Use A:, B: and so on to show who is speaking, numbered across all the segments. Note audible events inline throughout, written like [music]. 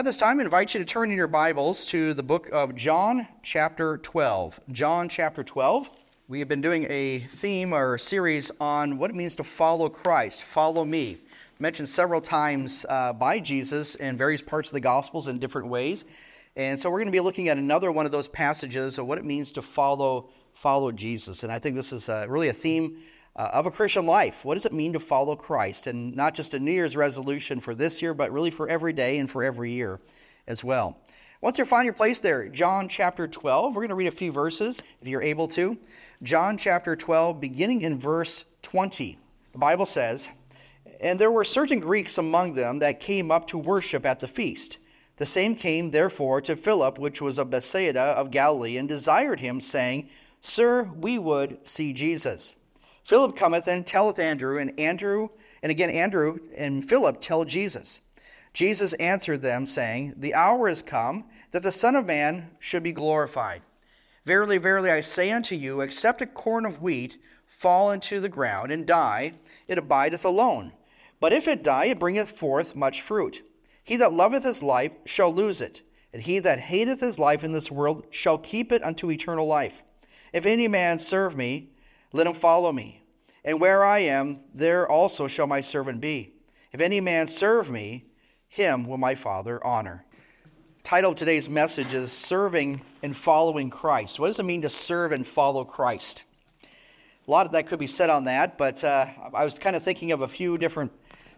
A: At this time, I invite you to turn in your Bibles to the book of John, chapter 12. John, chapter 12. We have been doing a theme or series on what it means to follow Christ, follow me. Mentioned several times uh, by Jesus in various parts of the Gospels in different ways. And so we're going to be looking at another one of those passages of what it means to follow, follow Jesus. And I think this is uh, really a theme uh, of a Christian life. What does it mean to follow Christ? And not just a New Year's resolution for this year, but really for every day and for every year as well. Once you find your place there, John chapter 12, we're going to read a few verses if you're able to. John chapter 12, beginning in verse 20. The Bible says, And there were certain Greeks among them that came up to worship at the feast. The same came therefore to Philip, which was of Bethsaida of Galilee, and desired him, saying, Sir, we would see Jesus. Philip cometh and telleth Andrew, and Andrew, and again Andrew and Philip tell Jesus. Jesus answered them, saying, The hour is come that the Son of Man should be glorified. Verily, verily, I say unto you, except a corn of wheat fall into the ground and die, it abideth alone. But if it die, it bringeth forth much fruit. He that loveth his life shall lose it, and he that hateth his life in this world shall keep it unto eternal life. If any man serve me, let him follow me. And where I am, there also shall my servant be. If any man serve me, him will my Father honor. The title of today's message is Serving and Following Christ. What does it mean to serve and follow Christ? A lot of that could be said on that, but uh, I was kind of thinking of a few different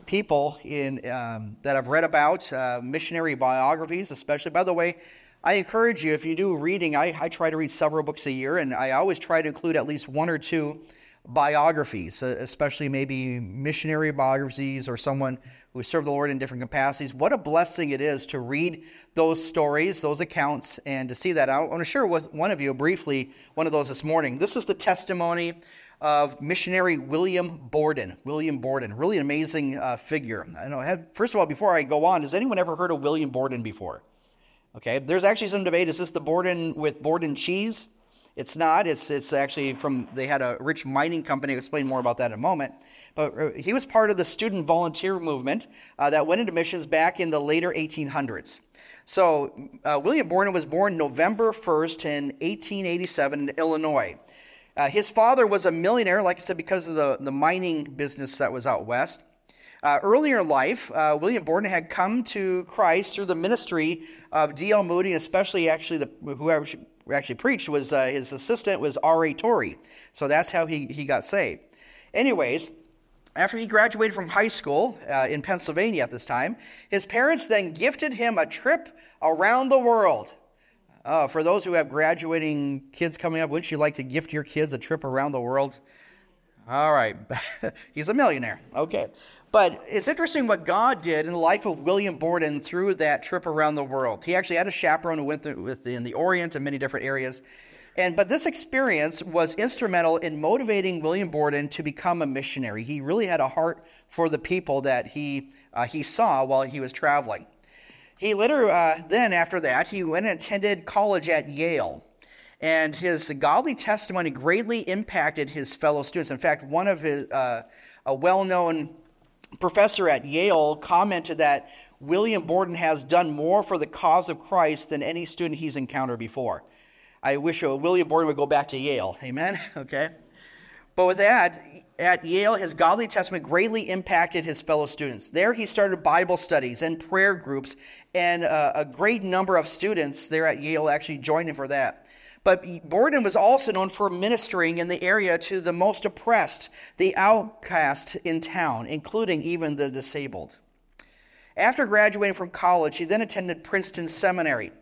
A: people in, um, that I've read about, uh, missionary biographies, especially. By the way, I encourage you, if you do reading, I, I try to read several books a year, and I always try to include at least one or two biographies, uh, especially maybe missionary biographies or someone who served the Lord in different capacities. What a blessing it is to read those stories, those accounts, and to see that. I want to share with one of you briefly one of those this morning. This is the testimony of missionary William Borden. William Borden, really amazing uh, figure. I know. First of all, before I go on, has anyone ever heard of William Borden before? Okay, there's actually some debate. Is this the Borden with Borden cheese? It's not. It's it's actually from they had a rich mining company. I'll explain more about that in a moment. But uh, he was part of the student volunteer movement uh, that went into missions back in the later 1800s. So uh, William Borden was born November 1st in 1887 in Illinois. Uh, his father was a millionaire, like I said, because of the, the mining business that was out west. Uh, earlier in life, uh, William Borden had come to Christ through the ministry of D.L. Moody, especially actually the, whoever actually preached was uh, his assistant was R.A. Torrey. So that's how he, he got saved. Anyways, after he graduated from high school uh, in Pennsylvania at this time, his parents then gifted him a trip around the world. Uh, for those who have graduating kids coming up, wouldn't you like to gift your kids a trip around the world? All right. [laughs] He's a millionaire. Okay. But it's interesting what God did in the life of William Borden through that trip around the world. He actually had a chaperone who went with in the Orient and many different areas. And but this experience was instrumental in motivating William Borden to become a missionary. He really had a heart for the people that he uh, he saw while he was traveling. He later uh, then after that he went and attended college at Yale. And his godly testimony greatly impacted his fellow students. In fact, one of his, uh, a well known professor at Yale commented that William Borden has done more for the cause of Christ than any student he's encountered before. I wish uh, William Borden would go back to Yale. Amen? [laughs] Okay. But with that, at Yale, his godly testimony greatly impacted his fellow students. There, he started Bible studies and prayer groups, and uh, a great number of students there at Yale actually joined him for that. But Borden was also known for ministering in the area to the most oppressed, the outcast in town, including even the disabled. After graduating from college, he then attended Princeton Seminary.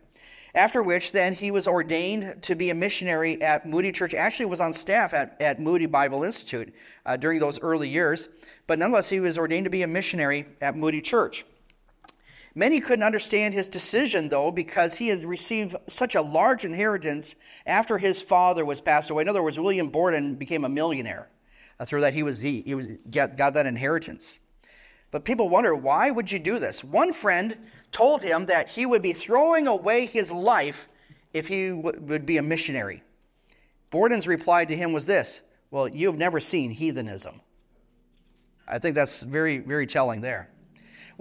A: After which, then he was ordained to be a missionary at Moody Church. Actually, was on staff at, at Moody Bible Institute uh, during those early years. But nonetheless, he was ordained to be a missionary at Moody Church. Many couldn't understand his decision, though, because he had received such a large inheritance after his father was passed away. In other words, William Borden became a millionaire uh, through that he was he, he was got, got that inheritance. But people wonder why would you do this? One friend told him that he would be throwing away his life if he w- would be a missionary. Borden's reply to him was this: "Well, you have never seen heathenism." I think that's very very telling there.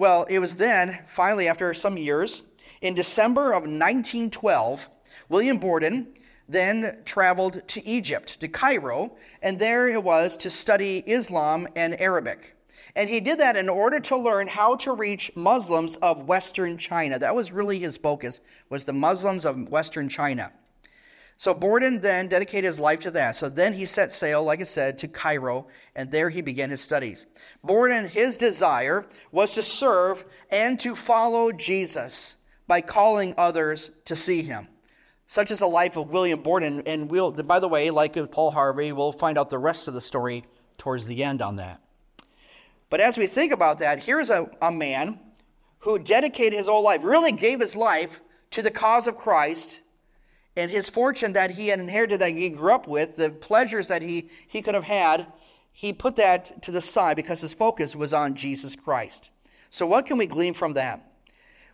A: Well, it was then, finally, after some years, In December of 1912, William Borden then traveled to Egypt, to Cairo, and there it was to study Islam and Arabic. And he did that in order to learn how to reach Muslims of Western China. That was really his focus, was the Muslims of Western China. So Borden then dedicated his life to that. So then he set sail, like I said, to Cairo, and there he began his studies. Borden, his desire was to serve and to follow Jesus by calling others to see him. Such is the life of William Borden. And we'll, by the way, like with Paul Harvey, we'll find out the rest of the story towards the end on that. But as we think about that, here's a, a man who dedicated his whole life, really gave his life to the cause of Christ and his fortune that he had inherited, that he grew up with, the pleasures that he, he could have had, he put that to the side because his focus was on Jesus Christ. So, what can we glean from that?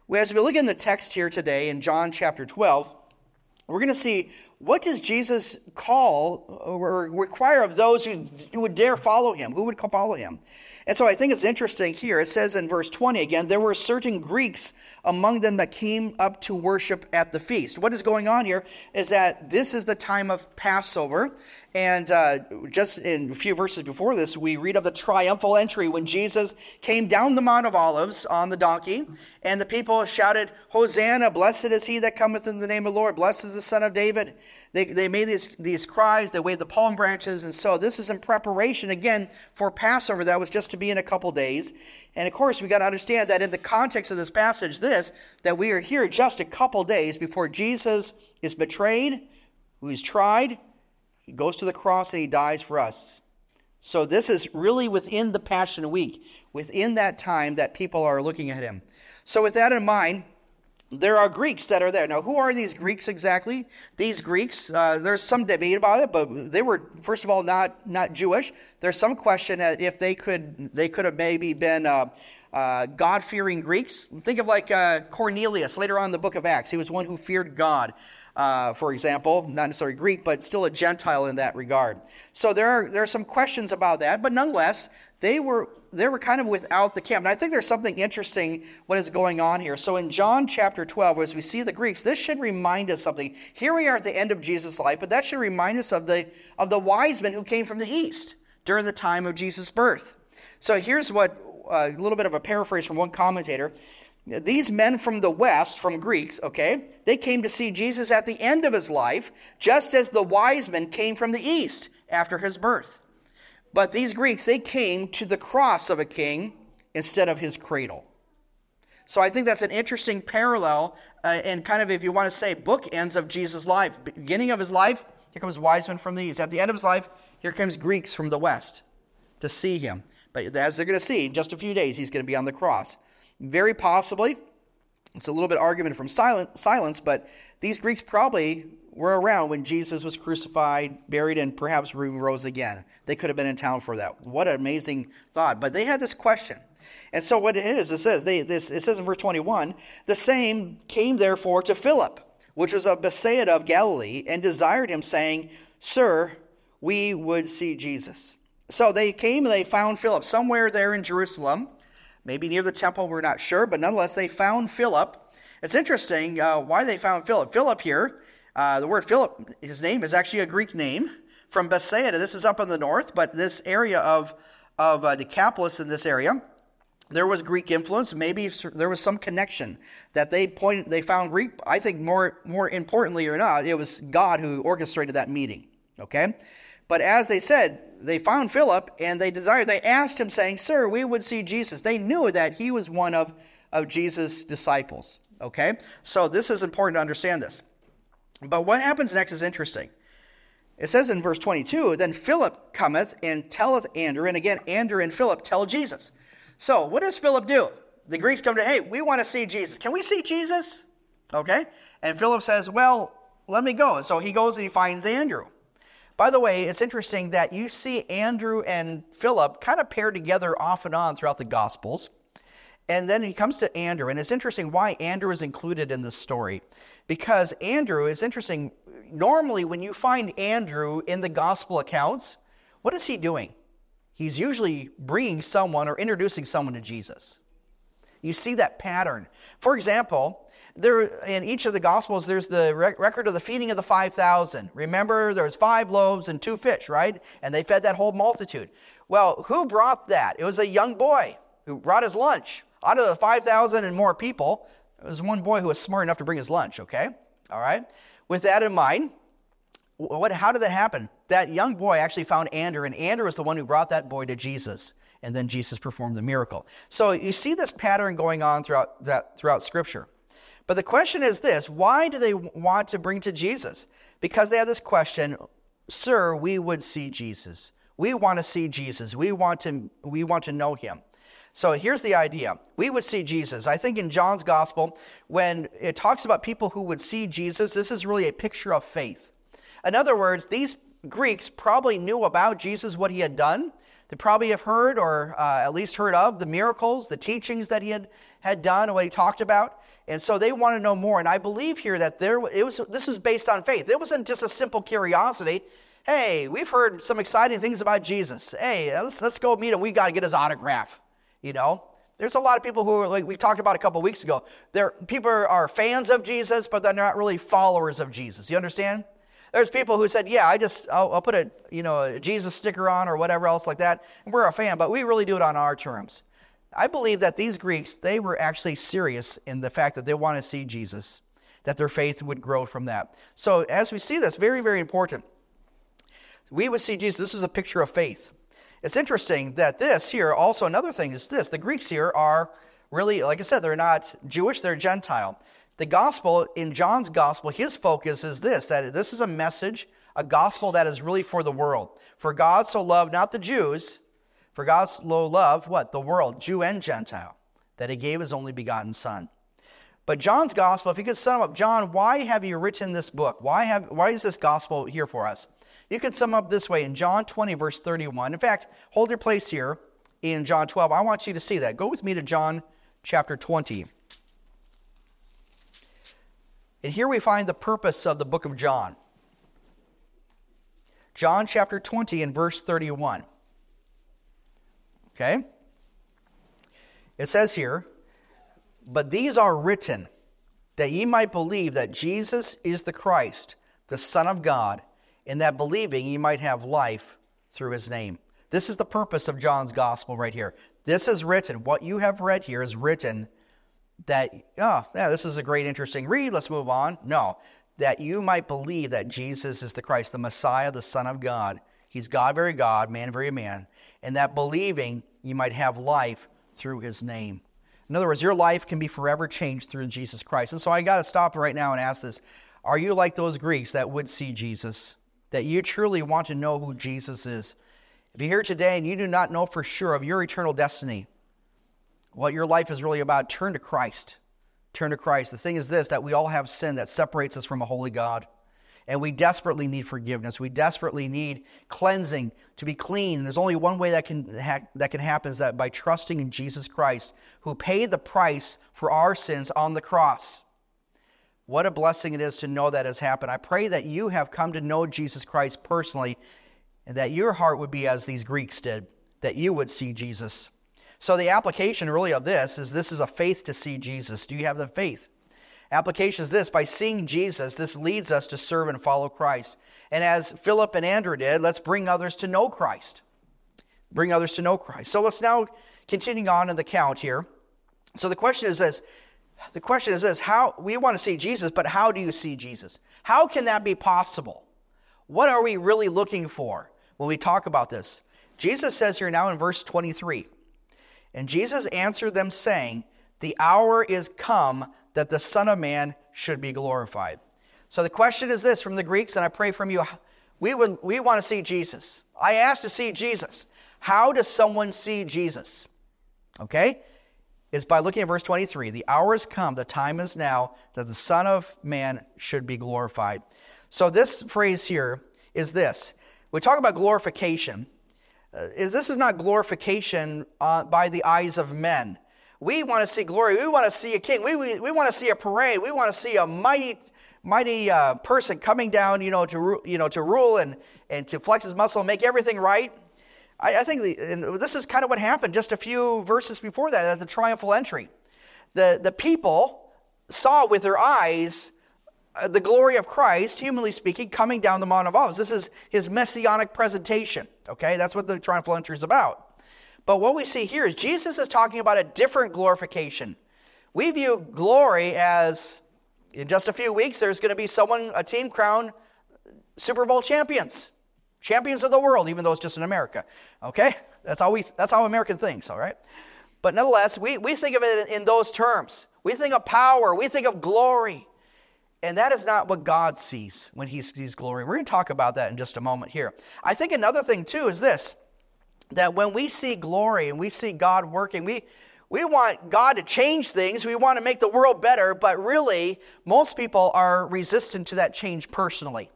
A: Well, as we look in the text here today in John chapter 12, we're going to see what does Jesus call or require of those who, who would dare follow him, who would follow him. And so I think it's interesting here. It says in verse 20 again, there were certain Greeks among them that came up to worship at the feast. What is going on here is that this is the time of Passover. And uh, just in a few verses before this, we read of the triumphal entry when Jesus came down the Mount of Olives on the donkey, and the people shouted, Hosanna, blessed is he that cometh in the name of the Lord, blessed is the Son of David. They, they made these, these cries, they waved the palm branches, and so this is in preparation again for Passover that was just to be in a couple days. And of course, we got to understand that in the context of this passage, this, that we are here just a couple days before Jesus is betrayed, who is tried, he goes to the cross and he dies for us. So this is really within the Passion Week, within that time that people are looking at him. So with that in mind, there are Greeks that are there. Now, who are these Greeks exactly? These Greeks, uh, there's some debate about it, but they were, first of all, not not Jewish. There's some question that if they could they could have maybe been uh, uh, God fearing Greeks. Think of like uh, Cornelius later on in the book of Acts. He was one who feared God uh, for example, not necessarily Greek, but still a Gentile in that regard. So there are there are some questions about that, but nonetheless, they were they were kind of without the camp. And I think there's something interesting what is going on here. So in John chapter 12, as we see the Greeks, this should remind us something. Here we are at the end of Jesus' life, but that should remind us of the of the wise men who came from the east during the time of Jesus' birth. So here's what uh, a little bit of a paraphrase from one commentator. These men from the West, from Greeks, okay, they came to see Jesus at the end of his life, just as the wise men came from the East after his birth. But these Greeks, they came to the cross of a king instead of his cradle. So I think that's an interesting parallel, uh, and kind of, if you want to say, bookends of Jesus' life. Beginning of his life, here comes wise men from the east. At the end of his life, here comes Greeks from the west to see him. But as they're going to see, in just a few days, he's going to be on the cross. Very possibly, it's a little bit argument from silence, but these Greeks probably were around when Jesus was crucified, buried, and perhaps rose again. They could have been in town for that. What an amazing thought. But they had this question. And so what it is, it says, they, this, it says in verse 21, the same came therefore to Philip, which was of Bethsaida of Galilee, and desired him, saying, Sir, we would see Jesus. So they came and they found Philip somewhere there in Jerusalem maybe near the temple, we're not sure, but nonetheless, they found Philip. It's interesting uh, why they found Philip. Philip here, uh, the word Philip, his name is actually a Greek name from Bethsaida. This is up in the north, but this area of, of uh, Decapolis in this area, there was Greek influence. Maybe there was some connection that they pointed, they found Greek. I think more, more importantly or not, it was God who orchestrated that meeting. Okay? But as they said, they found Philip and they desired, they asked him, saying, Sir, we would see Jesus. They knew that he was one of, of Jesus' disciples. Okay? So this is important to understand this. But what happens next is interesting. It says in verse 22 Then Philip cometh and telleth Andrew, and again, Andrew and Philip tell Jesus. So what does Philip do? The Greeks come to, hey, we want to see Jesus. Can we see Jesus? Okay? And Philip says, well, let me go. And so he goes and he finds Andrew. By the way, it's interesting that you see Andrew and Philip kind of paired together off and on throughout the Gospels. And then he comes to Andrew, and it's interesting why Andrew is included in this story. Because Andrew is interesting. Normally, when you find Andrew in the Gospel accounts, what is he doing? He's usually bringing someone or introducing someone to Jesus. You see that pattern. For example, there in each of the gospels there's the rec- record of the feeding of the 5000 remember there was five loaves and two fish right and they fed that whole multitude well who brought that it was a young boy who brought his lunch out of the 5000 and more people it was one boy who was smart enough to bring his lunch okay all right with that in mind what, how did that happen? That young boy actually found Andrew, and Andrew was the one who brought that boy to Jesus, and then Jesus performed the miracle. So you see this pattern going on throughout, that, throughout Scripture. But the question is this why do they want to bring to Jesus? Because they have this question, Sir, we would see Jesus. We want to see Jesus. We want to, we want to know him. So here's the idea. We would see Jesus. I think in John's gospel, when it talks about people who would see Jesus, this is really a picture of faith. In other words, these Greeks probably knew about Jesus, what he had done. They probably have heard or uh, at least heard of the miracles, the teachings that he had, had done, and what he talked about. And so they want to know more. And I believe here that there it was this is based on faith. It wasn't just a simple curiosity. Hey, we've heard some exciting things about Jesus. Hey, let's, let's go meet him. We got to get his autograph. You know, there's a lot of people who are like we talked about a couple weeks ago. There, people are fans of Jesus, but they're not really followers of Jesus. You understand? There's people who said, "Yeah, I just I'll, I'll put a you know a Jesus sticker on or whatever else like that, and we're a fan, but we really do it on our terms." I believe that these Greeks they were actually serious in the fact that they want to see Jesus, that their faith would grow from that. So as we see this, very very important. We would see Jesus. This is a picture of faith. It's interesting that this here also another thing is this: the Greeks here are really, like I said, they're not Jewish; they're Gentile. The gospel, in John's gospel, his focus is this that this is a message, a gospel that is really for the world. For God so loved not the Jews, for God so loved what? The world, Jew and Gentile, that he gave his only begotten Son. But John's gospel, if you could sum up, John, why have you written this book? Why, have, why is this gospel here for us? You could sum up this way in John 20, verse 31. In fact, hold your place here in John 12. I want you to see that. Go with me to John chapter 20. And here we find the purpose of the book of John. John chapter 20 and verse 31. Okay? It says here, But these are written that ye might believe that Jesus is the Christ, the Son of God, and that believing you might have life through his name. This is the purpose of John's gospel right here. This is written. What you have read here is written that, oh, yeah, this is a great, interesting read. Let's move on. No, that you might believe that Jesus is the Christ, the Messiah, the Son of God. He's God, very God, man, very man. And that believing you might have life through his name. In other words, your life can be forever changed through Jesus Christ. And so I got to stop right now and ask this Are you like those Greeks that would see Jesus? That you truly want to know who Jesus is? If you're here today and you do not know for sure of your eternal destiny, what your life is really about, turn to Christ. Turn to Christ. The thing is this that we all have sin that separates us from a holy God. And we desperately need forgiveness. We desperately need cleansing to be clean. And there's only one way that can, ha- that can happen is that by trusting in Jesus Christ, who paid the price for our sins on the cross. What a blessing it is to know that has happened. I pray that you have come to know Jesus Christ personally and that your heart would be as these Greeks did, that you would see Jesus. So the application really of this is this is a faith to see Jesus. Do you have the faith? Application is this by seeing Jesus, this leads us to serve and follow Christ. And as Philip and Andrew did, let's bring others to know Christ. Bring others to know Christ. So let's now continue on in the count here. So the question is this the question is this how we want to see Jesus, but how do you see Jesus? How can that be possible? What are we really looking for when we talk about this? Jesus says here now in verse 23 and Jesus answered them, saying, The hour is come that the Son of Man should be glorified. So the question is this from the Greeks, and I pray from you we, would, we want to see Jesus. I asked to see Jesus. How does someone see Jesus? Okay? Is by looking at verse 23. The hour has come, the time is now that the Son of Man should be glorified. So this phrase here is this. We talk about glorification. Uh, is this is not glorification uh, by the eyes of men. We want to see glory. We want to see a king. We, we, we want to see a parade. We want to see a mighty, mighty uh, person coming down, you know, to, you know, to rule and, and to flex his muscle and make everything right. I, I think the, this is kind of what happened just a few verses before that at the triumphal entry. the, the people saw with their eyes uh, the glory of Christ, humanly speaking, coming down the Mount of Olives. This is his messianic presentation. Okay, that's what the triumphal entry is about. But what we see here is Jesus is talking about a different glorification. We view glory as in just a few weeks, there's going to be someone, a team crowned Super Bowl champions, champions of the world, even though it's just in America. Okay, that's how we that's how American thinks. All right, but nonetheless, we, we think of it in those terms. We think of power. We think of glory. And that is not what God sees when he sees glory. We're going to talk about that in just a moment here. I think another thing, too, is this that when we see glory and we see God working, we, we want God to change things. We want to make the world better, but really, most people are resistant to that change personally.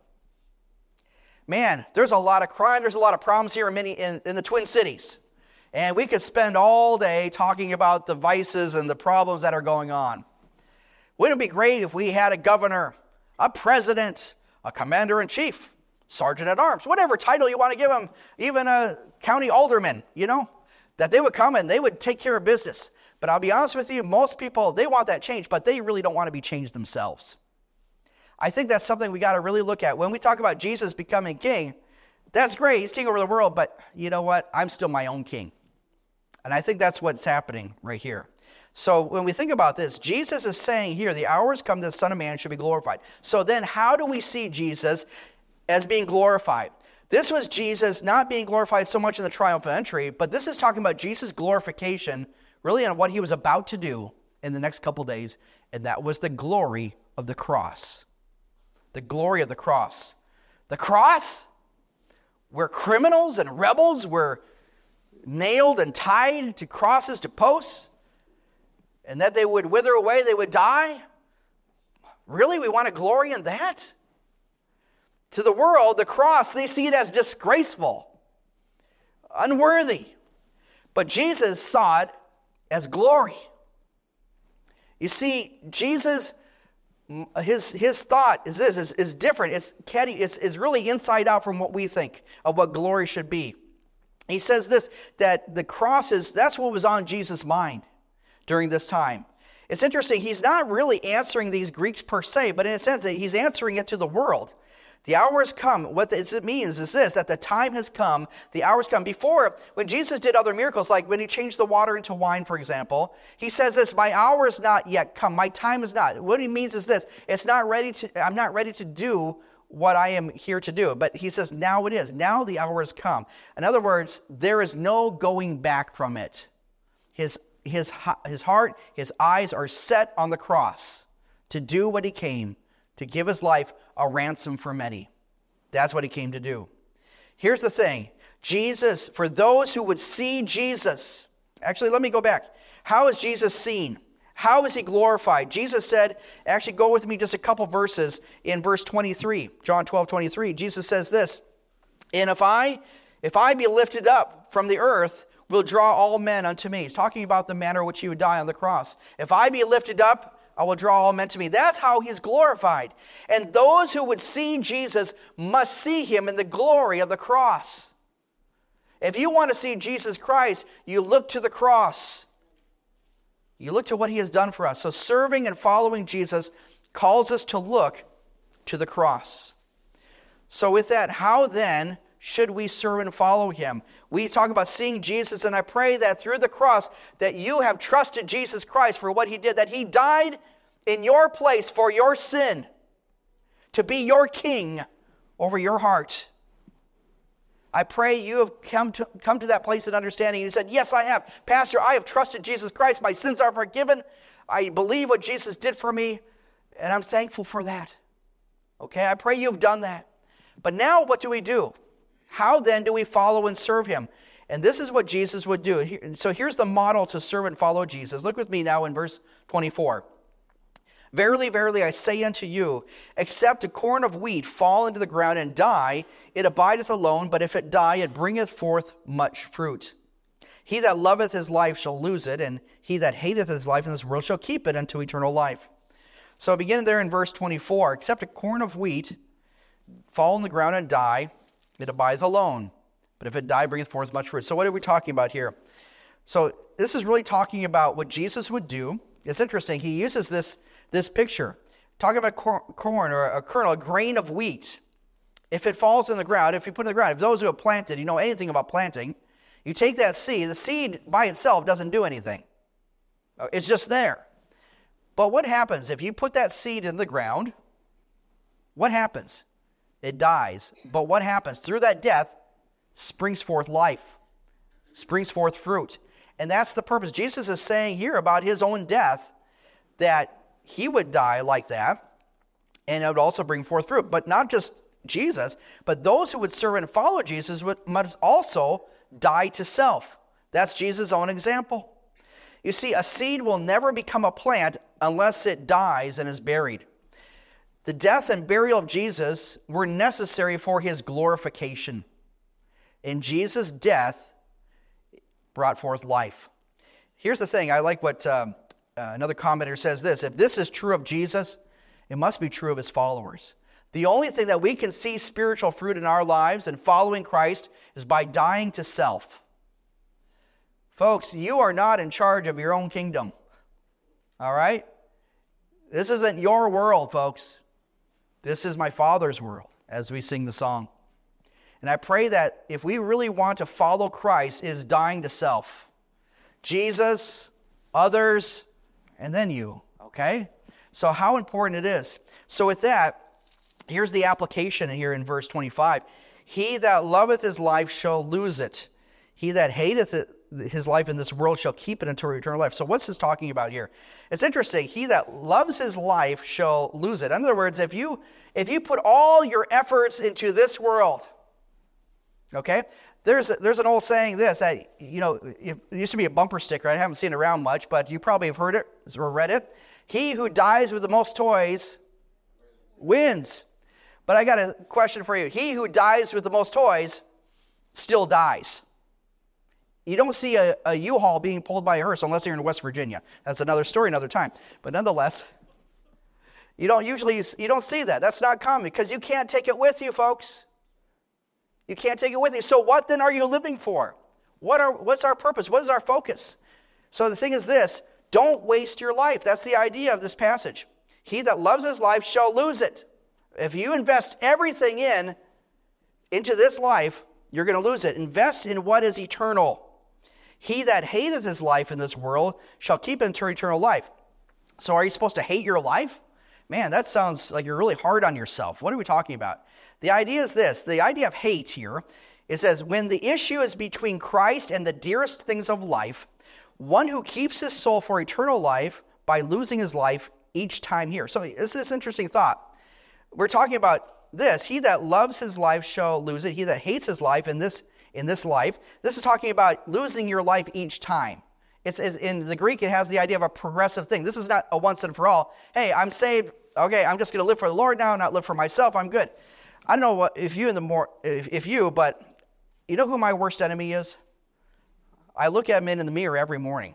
A: Man, there's a lot of crime, there's a lot of problems here in, many, in, in the Twin Cities. And we could spend all day talking about the vices and the problems that are going on. Wouldn't it be great if we had a governor, a president, a commander in chief, sergeant at arms, whatever title you want to give them, even a county alderman, you know, that they would come and they would take care of business. But I'll be honest with you, most people, they want that change, but they really don't want to be changed themselves. I think that's something we got to really look at. When we talk about Jesus becoming king, that's great. He's king over the world, but you know what? I'm still my own king. And I think that's what's happening right here. So when we think about this, Jesus is saying here, the hours come that the Son of Man should be glorified. So then, how do we see Jesus as being glorified? This was Jesus not being glorified so much in the triumphal entry, but this is talking about Jesus' glorification, really on what he was about to do in the next couple days, and that was the glory of the cross. The glory of the cross. The cross, where criminals and rebels were nailed and tied to crosses to posts, and that they would wither away, they would die? Really? We want to glory in that? To the world, the cross, they see it as disgraceful, unworthy. But Jesus saw it as glory. You see, Jesus, his, his thought is this, is, is different. It's, catty, it's, it's really inside out from what we think of what glory should be. He says this, that the cross is, that's what was on Jesus' mind during this time. It's interesting, he's not really answering these Greeks per se, but in a sense, he's answering it to the world. The hour has come. What it means is this that the time has come, the hour has come. Before, when Jesus did other miracles, like when he changed the water into wine, for example, he says this, My hour is not yet come. My time is not. What he means is this it's not ready to, I'm not ready to do what I am here to do. But he says, Now it is. Now the hour has come. In other words, there is no going back from it. His his, his heart, his eyes are set on the cross to do what he came, to give his life a ransom for many. That's what he came to do. Here's the thing Jesus, for those who would see Jesus, actually, let me go back. How is Jesus seen? How is he glorified? Jesus said, actually, go with me just a couple verses in verse 23, John 12, 23. Jesus says this, and if I, if I be lifted up from the earth, will draw all men unto me. He's talking about the manner in which he would die on the cross. If I be lifted up, I will draw all men to me. That's how he's glorified. And those who would see Jesus must see him in the glory of the cross. If you want to see Jesus Christ, you look to the cross. You look to what he has done for us. So serving and following Jesus calls us to look to the cross. So, with that, how then should we serve and follow him? We talk about seeing Jesus, and I pray that through the cross that you have trusted Jesus Christ for what he did, that he died in your place for your sin, to be your king over your heart. I pray you have come to, come to that place of understanding. You said, Yes, I have. Pastor, I have trusted Jesus Christ. My sins are forgiven. I believe what Jesus did for me, and I'm thankful for that. Okay, I pray you've done that. But now what do we do? How then do we follow and serve him? And this is what Jesus would do. So here's the model to serve and follow Jesus. Look with me now in verse 24. Verily, verily, I say unto you, except a corn of wheat fall into the ground and die, it abideth alone, but if it die, it bringeth forth much fruit. He that loveth his life shall lose it, and he that hateth his life in this world shall keep it unto eternal life. So beginning there in verse 24, except a corn of wheat fall in the ground and die, it abideth alone. But if it die, bringeth forth much fruit. So, what are we talking about here? So, this is really talking about what Jesus would do It's interesting. He uses this, this picture, talking about corn or a kernel, a grain of wheat. If it falls in the ground, if you put it in the ground, if those who have planted, you know anything about planting, you take that seed, the seed by itself doesn't do anything. Uh, it's just there. But what happens if you put that seed in the ground? What happens? It dies. But what happens? Through that death springs forth life, springs forth fruit. And that's the purpose. Jesus is saying here about his own death that he would die like that and it would also bring forth fruit. But not just Jesus, but those who would serve and follow Jesus would, must also die to self. That's Jesus' own example. You see, a seed will never become a plant unless it dies and is buried. The death and burial of Jesus were necessary for his glorification. And Jesus' death brought forth life. Here's the thing I like what um, uh, another commentator says this if this is true of Jesus, it must be true of his followers. The only thing that we can see spiritual fruit in our lives and following Christ is by dying to self. Folks, you are not in charge of your own kingdom. All right? This isn't your world, folks. This is my Father's world as we sing the song. And I pray that if we really want to follow Christ, it is dying to self. Jesus, others, and then you, okay? So, how important it is. So, with that, Here's the application here in verse 25 He that loveth his life shall lose it, he that hateth it, his life in this world shall keep it until eternal life. So, what's this talking about here? It's interesting. He that loves his life shall lose it. In other words, if you if you put all your efforts into this world, okay, there's there's an old saying this that you know it used to be a bumper sticker. I haven't seen it around much, but you probably have heard it or read it. He who dies with the most toys wins. But I got a question for you. He who dies with the most toys still dies. You don't see a a U-Haul being pulled by a hearse unless you're in West Virginia. That's another story, another time. But nonetheless, you don't usually you don't see that. That's not common because you can't take it with you, folks. You can't take it with you. So what then are you living for? What are what's our purpose? What is our focus? So the thing is this, don't waste your life. That's the idea of this passage. He that loves his life shall lose it. If you invest everything in into this life, you're going to lose it. Invest in what is eternal. He that hateth his life in this world shall keep it unto eternal life. So, are you supposed to hate your life? Man, that sounds like you're really hard on yourself. What are we talking about? The idea is this the idea of hate here it says, when the issue is between Christ and the dearest things of life, one who keeps his soul for eternal life by losing his life each time here. So, this is this interesting thought. We're talking about this he that loves his life shall lose it. He that hates his life in this in this life this is talking about losing your life each time. It's, it's, in the greek it has the idea of a progressive thing. This is not a once and for all hey i'm saved. Okay i'm just going to live for the lord now not live for myself. I'm good i don't know what if you in the more if, if you but you know who my worst enemy is i look at men in the mirror every morning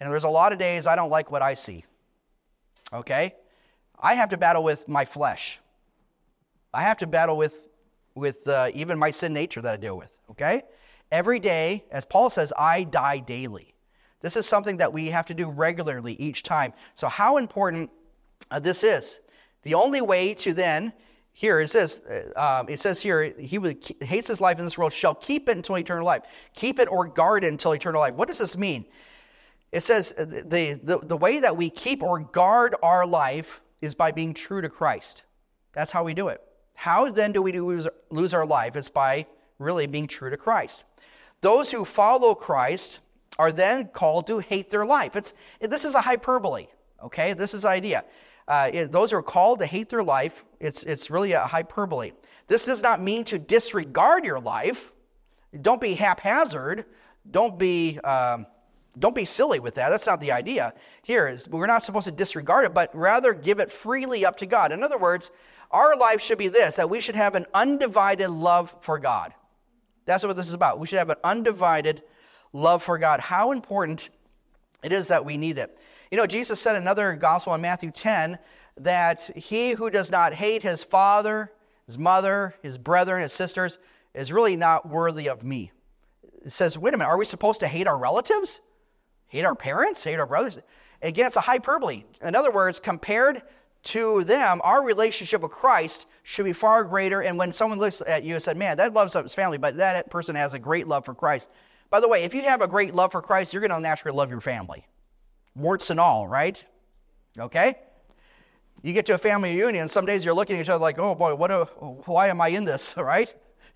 A: and there's a lot of days i don't like what i see okay I have to battle with my flesh. I have to battle with, with uh, even my sin nature that I deal with, okay? Every day, as Paul says, I die daily. This is something that we have to do regularly each time. So, how important uh, this is. The only way to then, here it says, uh, um, it says here, he who hates his life in this world shall keep it until eternal life. Keep it or guard it until eternal life. What does this mean? It says uh, the, the, the way that we keep or guard our life is by being true to Christ. That's how we do it. How then do we lose, lose our life? It's by really being true to Christ. Those who follow Christ are then called to hate their life. It's, this is a hyperbole, okay? This is idea. Uh, it, those are called to hate their life. It's, it's really a hyperbole. This does not mean to disregard your life. Don't be haphazard. Don't be um, don't be silly with that. That's not the idea. Here is we're not supposed to disregard it, but rather give it freely up to God. In other words, our life should be this that we should have an undivided love for God. That's what this is about. We should have an undivided love for God. How important it is that we need it. You know, Jesus said another gospel in Matthew 10 that he who does not hate his father, his mother, his brethren, his sisters is really not worthy of me. It says, wait a minute, are we supposed to hate our relatives? Hate our parents? Hate our brothers? Again, it's a hyperbole. In other words, compared to them, our relationship with Christ should be far greater. And when someone looks at you and said, Man, that loves his family, but that person has a great love for Christ. By the way, if you have a great love for Christ, you're going to naturally love your family. Warts and all, right? Okay? You get to a family reunion, some days you're looking at each other like, oh boy, what a, why am I in this, [laughs] right?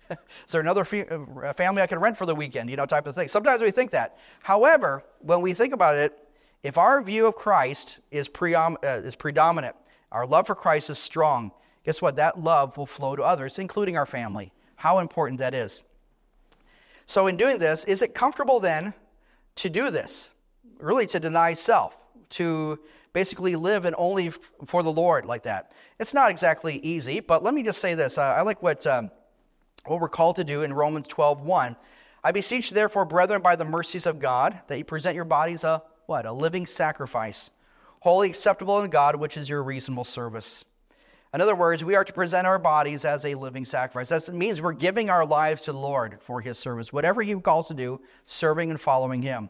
A: Is there another uh, family I can rent for the weekend, you know, type of thing? Sometimes we think that. However, when we think about it, if our view of Christ is, uh, is predominant, our love for Christ is strong, guess what? That love will flow to others, including our family. How important that is. So, in doing this, is it comfortable then to do this? Really, to deny self, to basically live and only for the Lord like that. It's not exactly easy, but let me just say this. Uh, I like what, um, what we're called to do in Romans 12 1. I beseech therefore, brethren, by the mercies of God, that you present your bodies a what? A living sacrifice, holy acceptable in God, which is your reasonable service. In other words, we are to present our bodies as a living sacrifice. That means we're giving our lives to the Lord for His service, whatever He calls to do, serving and following Him.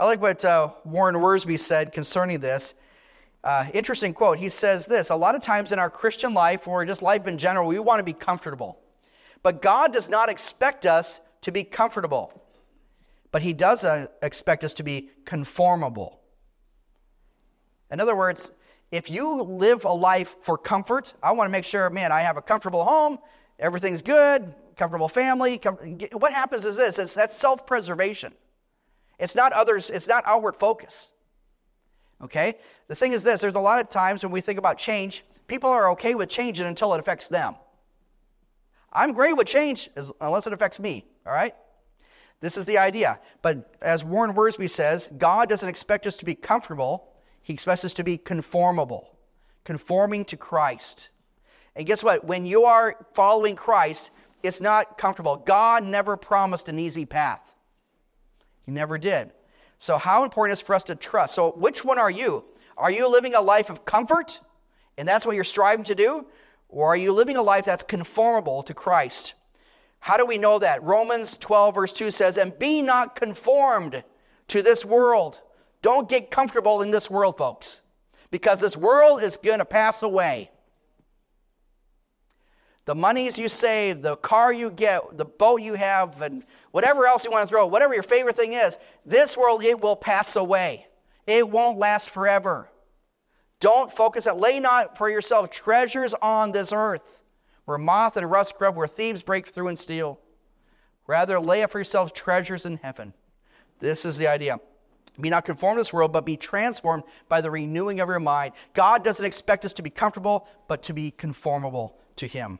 A: I like what uh, Warren Wiersbe said concerning this. Uh, interesting quote. He says this A lot of times in our Christian life, or just life in general, we want to be comfortable. But God does not expect us to be comfortable, but He does uh, expect us to be conformable. In other words, if you live a life for comfort, I want to make sure, man, I have a comfortable home, everything's good, comfortable family. Com- what happens is this it's, that's self preservation. It's not others, it's not outward focus. Okay? The thing is this there's a lot of times when we think about change, people are okay with changing until it affects them. I'm great with change as, unless it affects me, all right? This is the idea. But as Warren Wiersbe says, God doesn't expect us to be comfortable, He expects us to be conformable, conforming to Christ. And guess what? When you are following Christ, it's not comfortable. God never promised an easy path. He never did. So, how important is for us to trust? So, which one are you? Are you living a life of comfort, and that's what you're striving to do? Or are you living a life that's conformable to Christ? How do we know that? Romans 12, verse 2 says, And be not conformed to this world. Don't get comfortable in this world, folks, because this world is going to pass away the monies you save, the car you get, the boat you have, and whatever else you want to throw, whatever your favorite thing is, this world, it will pass away. It won't last forever. Don't focus on, lay not for yourself treasures on this earth, where moth and rust corrupt, where thieves break through and steal. Rather, lay up for yourselves treasures in heaven. This is the idea. Be not conformed to this world, but be transformed by the renewing of your mind. God doesn't expect us to be comfortable, but to be conformable to Him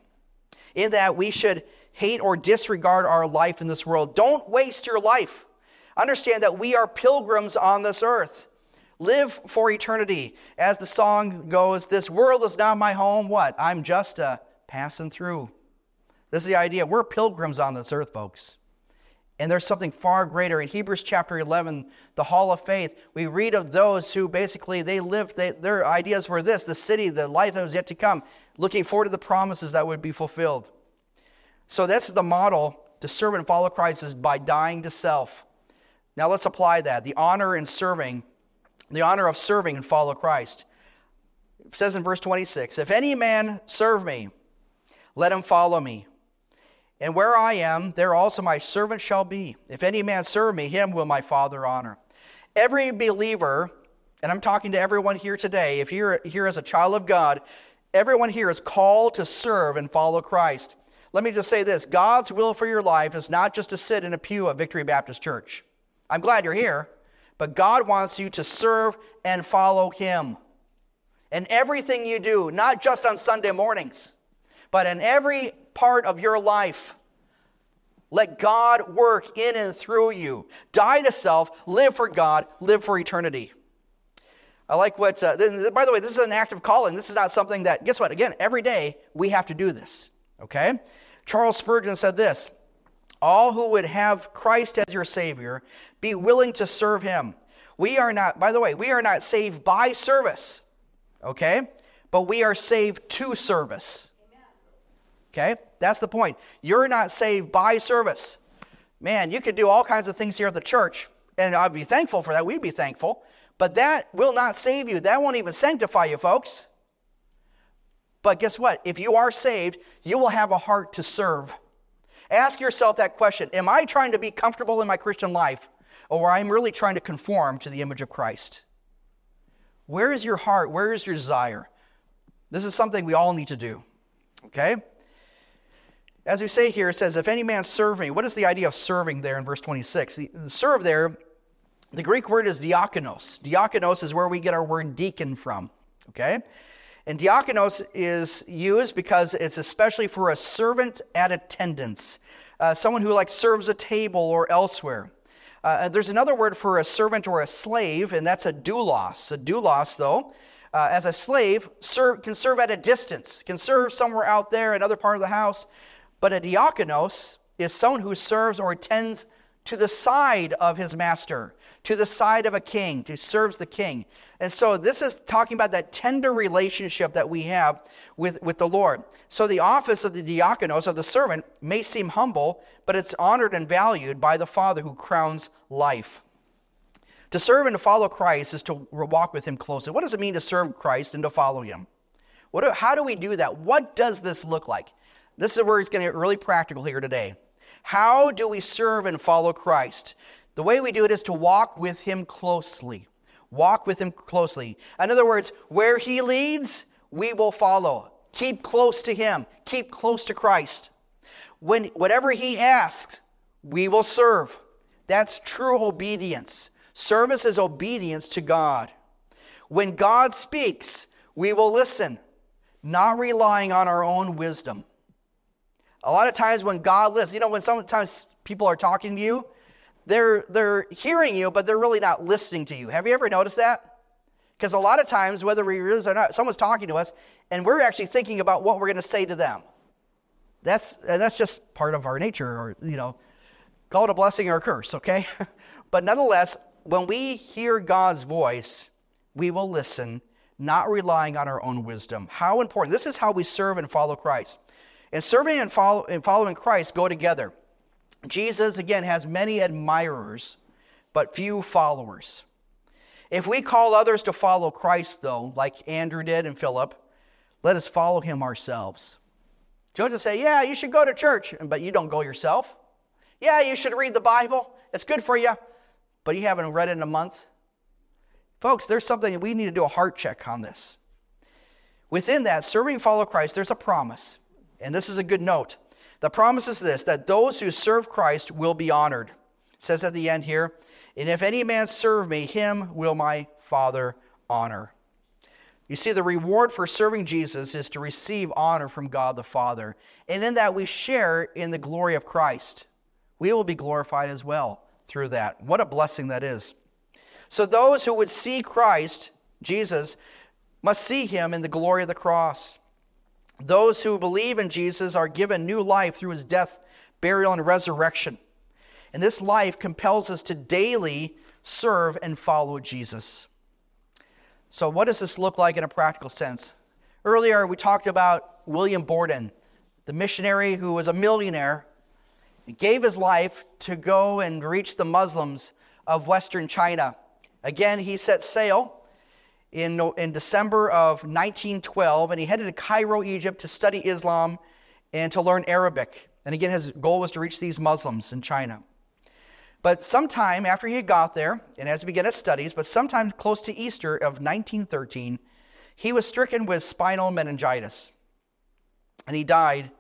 A: in that we should hate or disregard our life in this world. Don't waste your life. Understand that we are pilgrims on this earth. Live for eternity. As the song goes, this world is not my home. What? I'm just a passing through. This is the idea. We're pilgrims on this earth, folks. And there's something far greater. In Hebrews chapter 11, the hall of faith, we read of those who basically they lived, they, their ideas were this the city, the life that was yet to come, looking forward to the promises that would be fulfilled. So that's the model to serve and follow Christ is by dying to self. Now let's apply that. The honor in serving, the honor of serving and follow Christ. It says in verse 26 If any man serve me, let him follow me. And where I am, there also my servant shall be. If any man serve me, him will my Father honor. Every believer, and I'm talking to everyone here today, if you're here as a child of God, everyone here is called to serve and follow Christ. Let me just say this God's will for your life is not just to sit in a pew at Victory Baptist Church. I'm glad you're here, but God wants you to serve and follow Him. In everything you do, not just on Sunday mornings, but in every part of your life. Let God work in and through you. Die to self, live for God, live for eternity. I like what, uh, by the way, this is an active calling. This is not something that, guess what? Again, every day we have to do this, okay? Charles Spurgeon said this All who would have Christ as your Savior, be willing to serve Him. We are not, by the way, we are not saved by service, okay? But we are saved to service. Okay? That's the point. You're not saved by service. Man, you could do all kinds of things here at the church, and I'd be thankful for that. We'd be thankful. But that will not save you. That won't even sanctify you, folks. But guess what? If you are saved, you will have a heart to serve. Ask yourself that question Am I trying to be comfortable in my Christian life, or am I really trying to conform to the image of Christ? Where is your heart? Where is your desire? This is something we all need to do. Okay? As we say here, it says, If any man serve me, what is the idea of serving there in verse 26? The, serve there, the Greek word is diakonos. Diakonos is where we get our word deacon from. Okay? And diakonos is used because it's especially for a servant at attendance, uh, someone who like serves a table or elsewhere. Uh, there's another word for a servant or a slave, and that's a doulos. A doulos, though, uh, as a slave, serve, can serve at a distance, can serve somewhere out there, another part of the house. But a diakonos is someone who serves or attends to the side of his master, to the side of a king, who serves the king. And so this is talking about that tender relationship that we have with, with the Lord. So the office of the diakonos, of the servant, may seem humble, but it's honored and valued by the Father who crowns life. To serve and to follow Christ is to walk with him closely. What does it mean to serve Christ and to follow him? What, how do we do that? What does this look like? This is where it's going to get really practical here today. How do we serve and follow Christ? The way we do it is to walk with Him closely. Walk with Him closely. In other words, where He leads, we will follow. Keep close to Him, keep close to Christ. When, whatever He asks, we will serve. That's true obedience. Service is obedience to God. When God speaks, we will listen, not relying on our own wisdom. A lot of times when God listens, you know, when sometimes people are talking to you, they're, they're hearing you, but they're really not listening to you. Have you ever noticed that? Because a lot of times, whether we realize or not, someone's talking to us, and we're actually thinking about what we're going to say to them. That's, and that's just part of our nature, or, you know, call it a blessing or a curse, okay? [laughs] but nonetheless, when we hear God's voice, we will listen, not relying on our own wisdom. How important. This is how we serve and follow Christ. And serving and, follow, and following Christ go together. Jesus, again, has many admirers, but few followers. If we call others to follow Christ, though, like Andrew did and Philip, let us follow him ourselves. Don't just say, yeah, you should go to church, but you don't go yourself. Yeah, you should read the Bible. It's good for you, but you haven't read it in a month. Folks, there's something we need to do a heart check on this. Within that, serving and follow Christ, there's a promise. And this is a good note. The promise is this that those who serve Christ will be honored. It says at the end here, and if any man serve me, him will my Father honor. You see, the reward for serving Jesus is to receive honor from God the Father. And in that, we share in the glory of Christ. We will be glorified as well through that. What a blessing that is. So, those who would see Christ, Jesus, must see him in the glory of the cross. Those who believe in Jesus are given new life through his death, burial, and resurrection. And this life compels us to daily serve and follow Jesus. So, what does this look like in a practical sense? Earlier, we talked about William Borden, the missionary who was a millionaire, gave his life to go and reach the Muslims of Western China. Again, he set sail in, in December of 1912, and he headed to Cairo, Egypt to study Islam and to learn Arabic. And again, his goal was to reach these Muslims in China. But sometime after he got there, and as he began his studies, but sometime close to Easter of 1913, he was stricken with spinal meningitis. And he died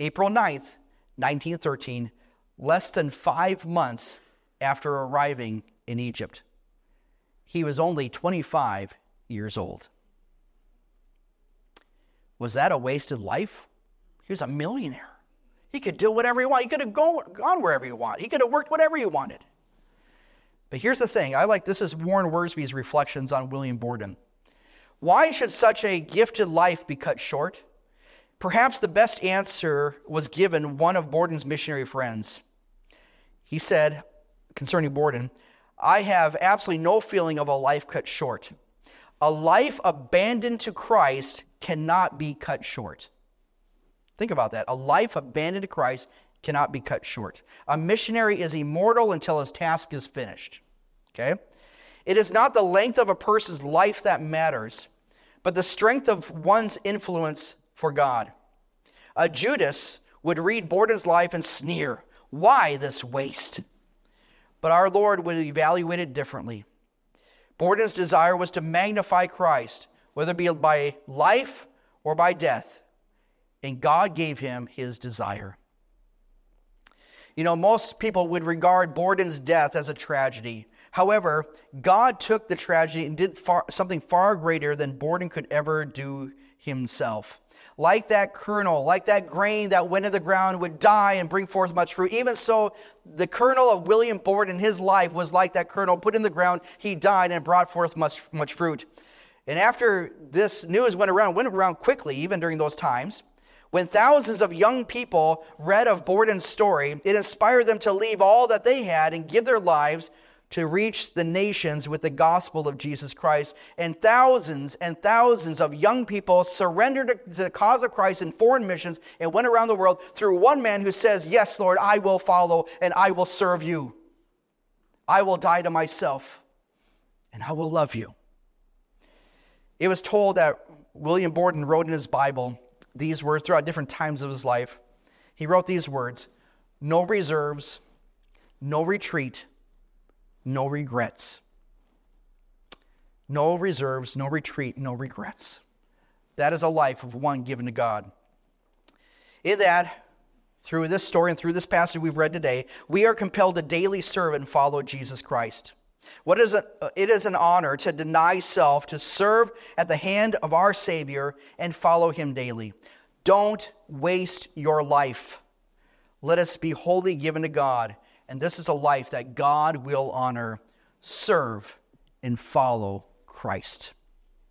A: April 9th, 1913, less than five months after arriving in Egypt. He was only 25 years old. Was that a wasted life? He was a millionaire. He could do whatever he wanted. He could have gone wherever he wanted. He could have worked whatever he wanted. But here's the thing I like this is Warren Wiersbe's reflections on William Borden. Why should such a gifted life be cut short? Perhaps the best answer was given one of Borden's missionary friends. He said concerning Borden, I have absolutely no feeling of a life cut short. A life abandoned to Christ cannot be cut short. Think about that. A life abandoned to Christ cannot be cut short. A missionary is immortal until his task is finished. Okay? It is not the length of a person's life that matters, but the strength of one's influence for God. A Judas would read Borden's life and sneer, Why this waste? But our Lord would evaluate it differently. Borden's desire was to magnify Christ, whether it be by life or by death. And God gave him his desire. You know, most people would regard Borden's death as a tragedy. However, God took the tragedy and did far, something far greater than Borden could ever do himself. Like that kernel, like that grain that went in the ground would die and bring forth much fruit. Even so, the kernel of William Borden in his life was like that kernel put in the ground. He died and brought forth much, much fruit. And after this news went around, went around quickly, even during those times, when thousands of young people read of Borden's story, it inspired them to leave all that they had and give their lives to reach the nations with the gospel of Jesus Christ. And thousands and thousands of young people surrendered to the cause of Christ in foreign missions and went around the world through one man who says, Yes, Lord, I will follow and I will serve you. I will die to myself and I will love you. It was told that William Borden wrote in his Bible these words throughout different times of his life. He wrote these words No reserves, no retreat, no regrets. No reserves, no retreat, no regrets. That is a life of one given to God. In that, through this story and through this passage we've read today, we are compelled to daily serve and follow Jesus Christ. What is it? it is an honor to deny self, to serve at the hand of our Savior, and follow Him daily. Don't waste your life. Let us be wholly given to God, and this is a life that God will honor. Serve and follow Christ.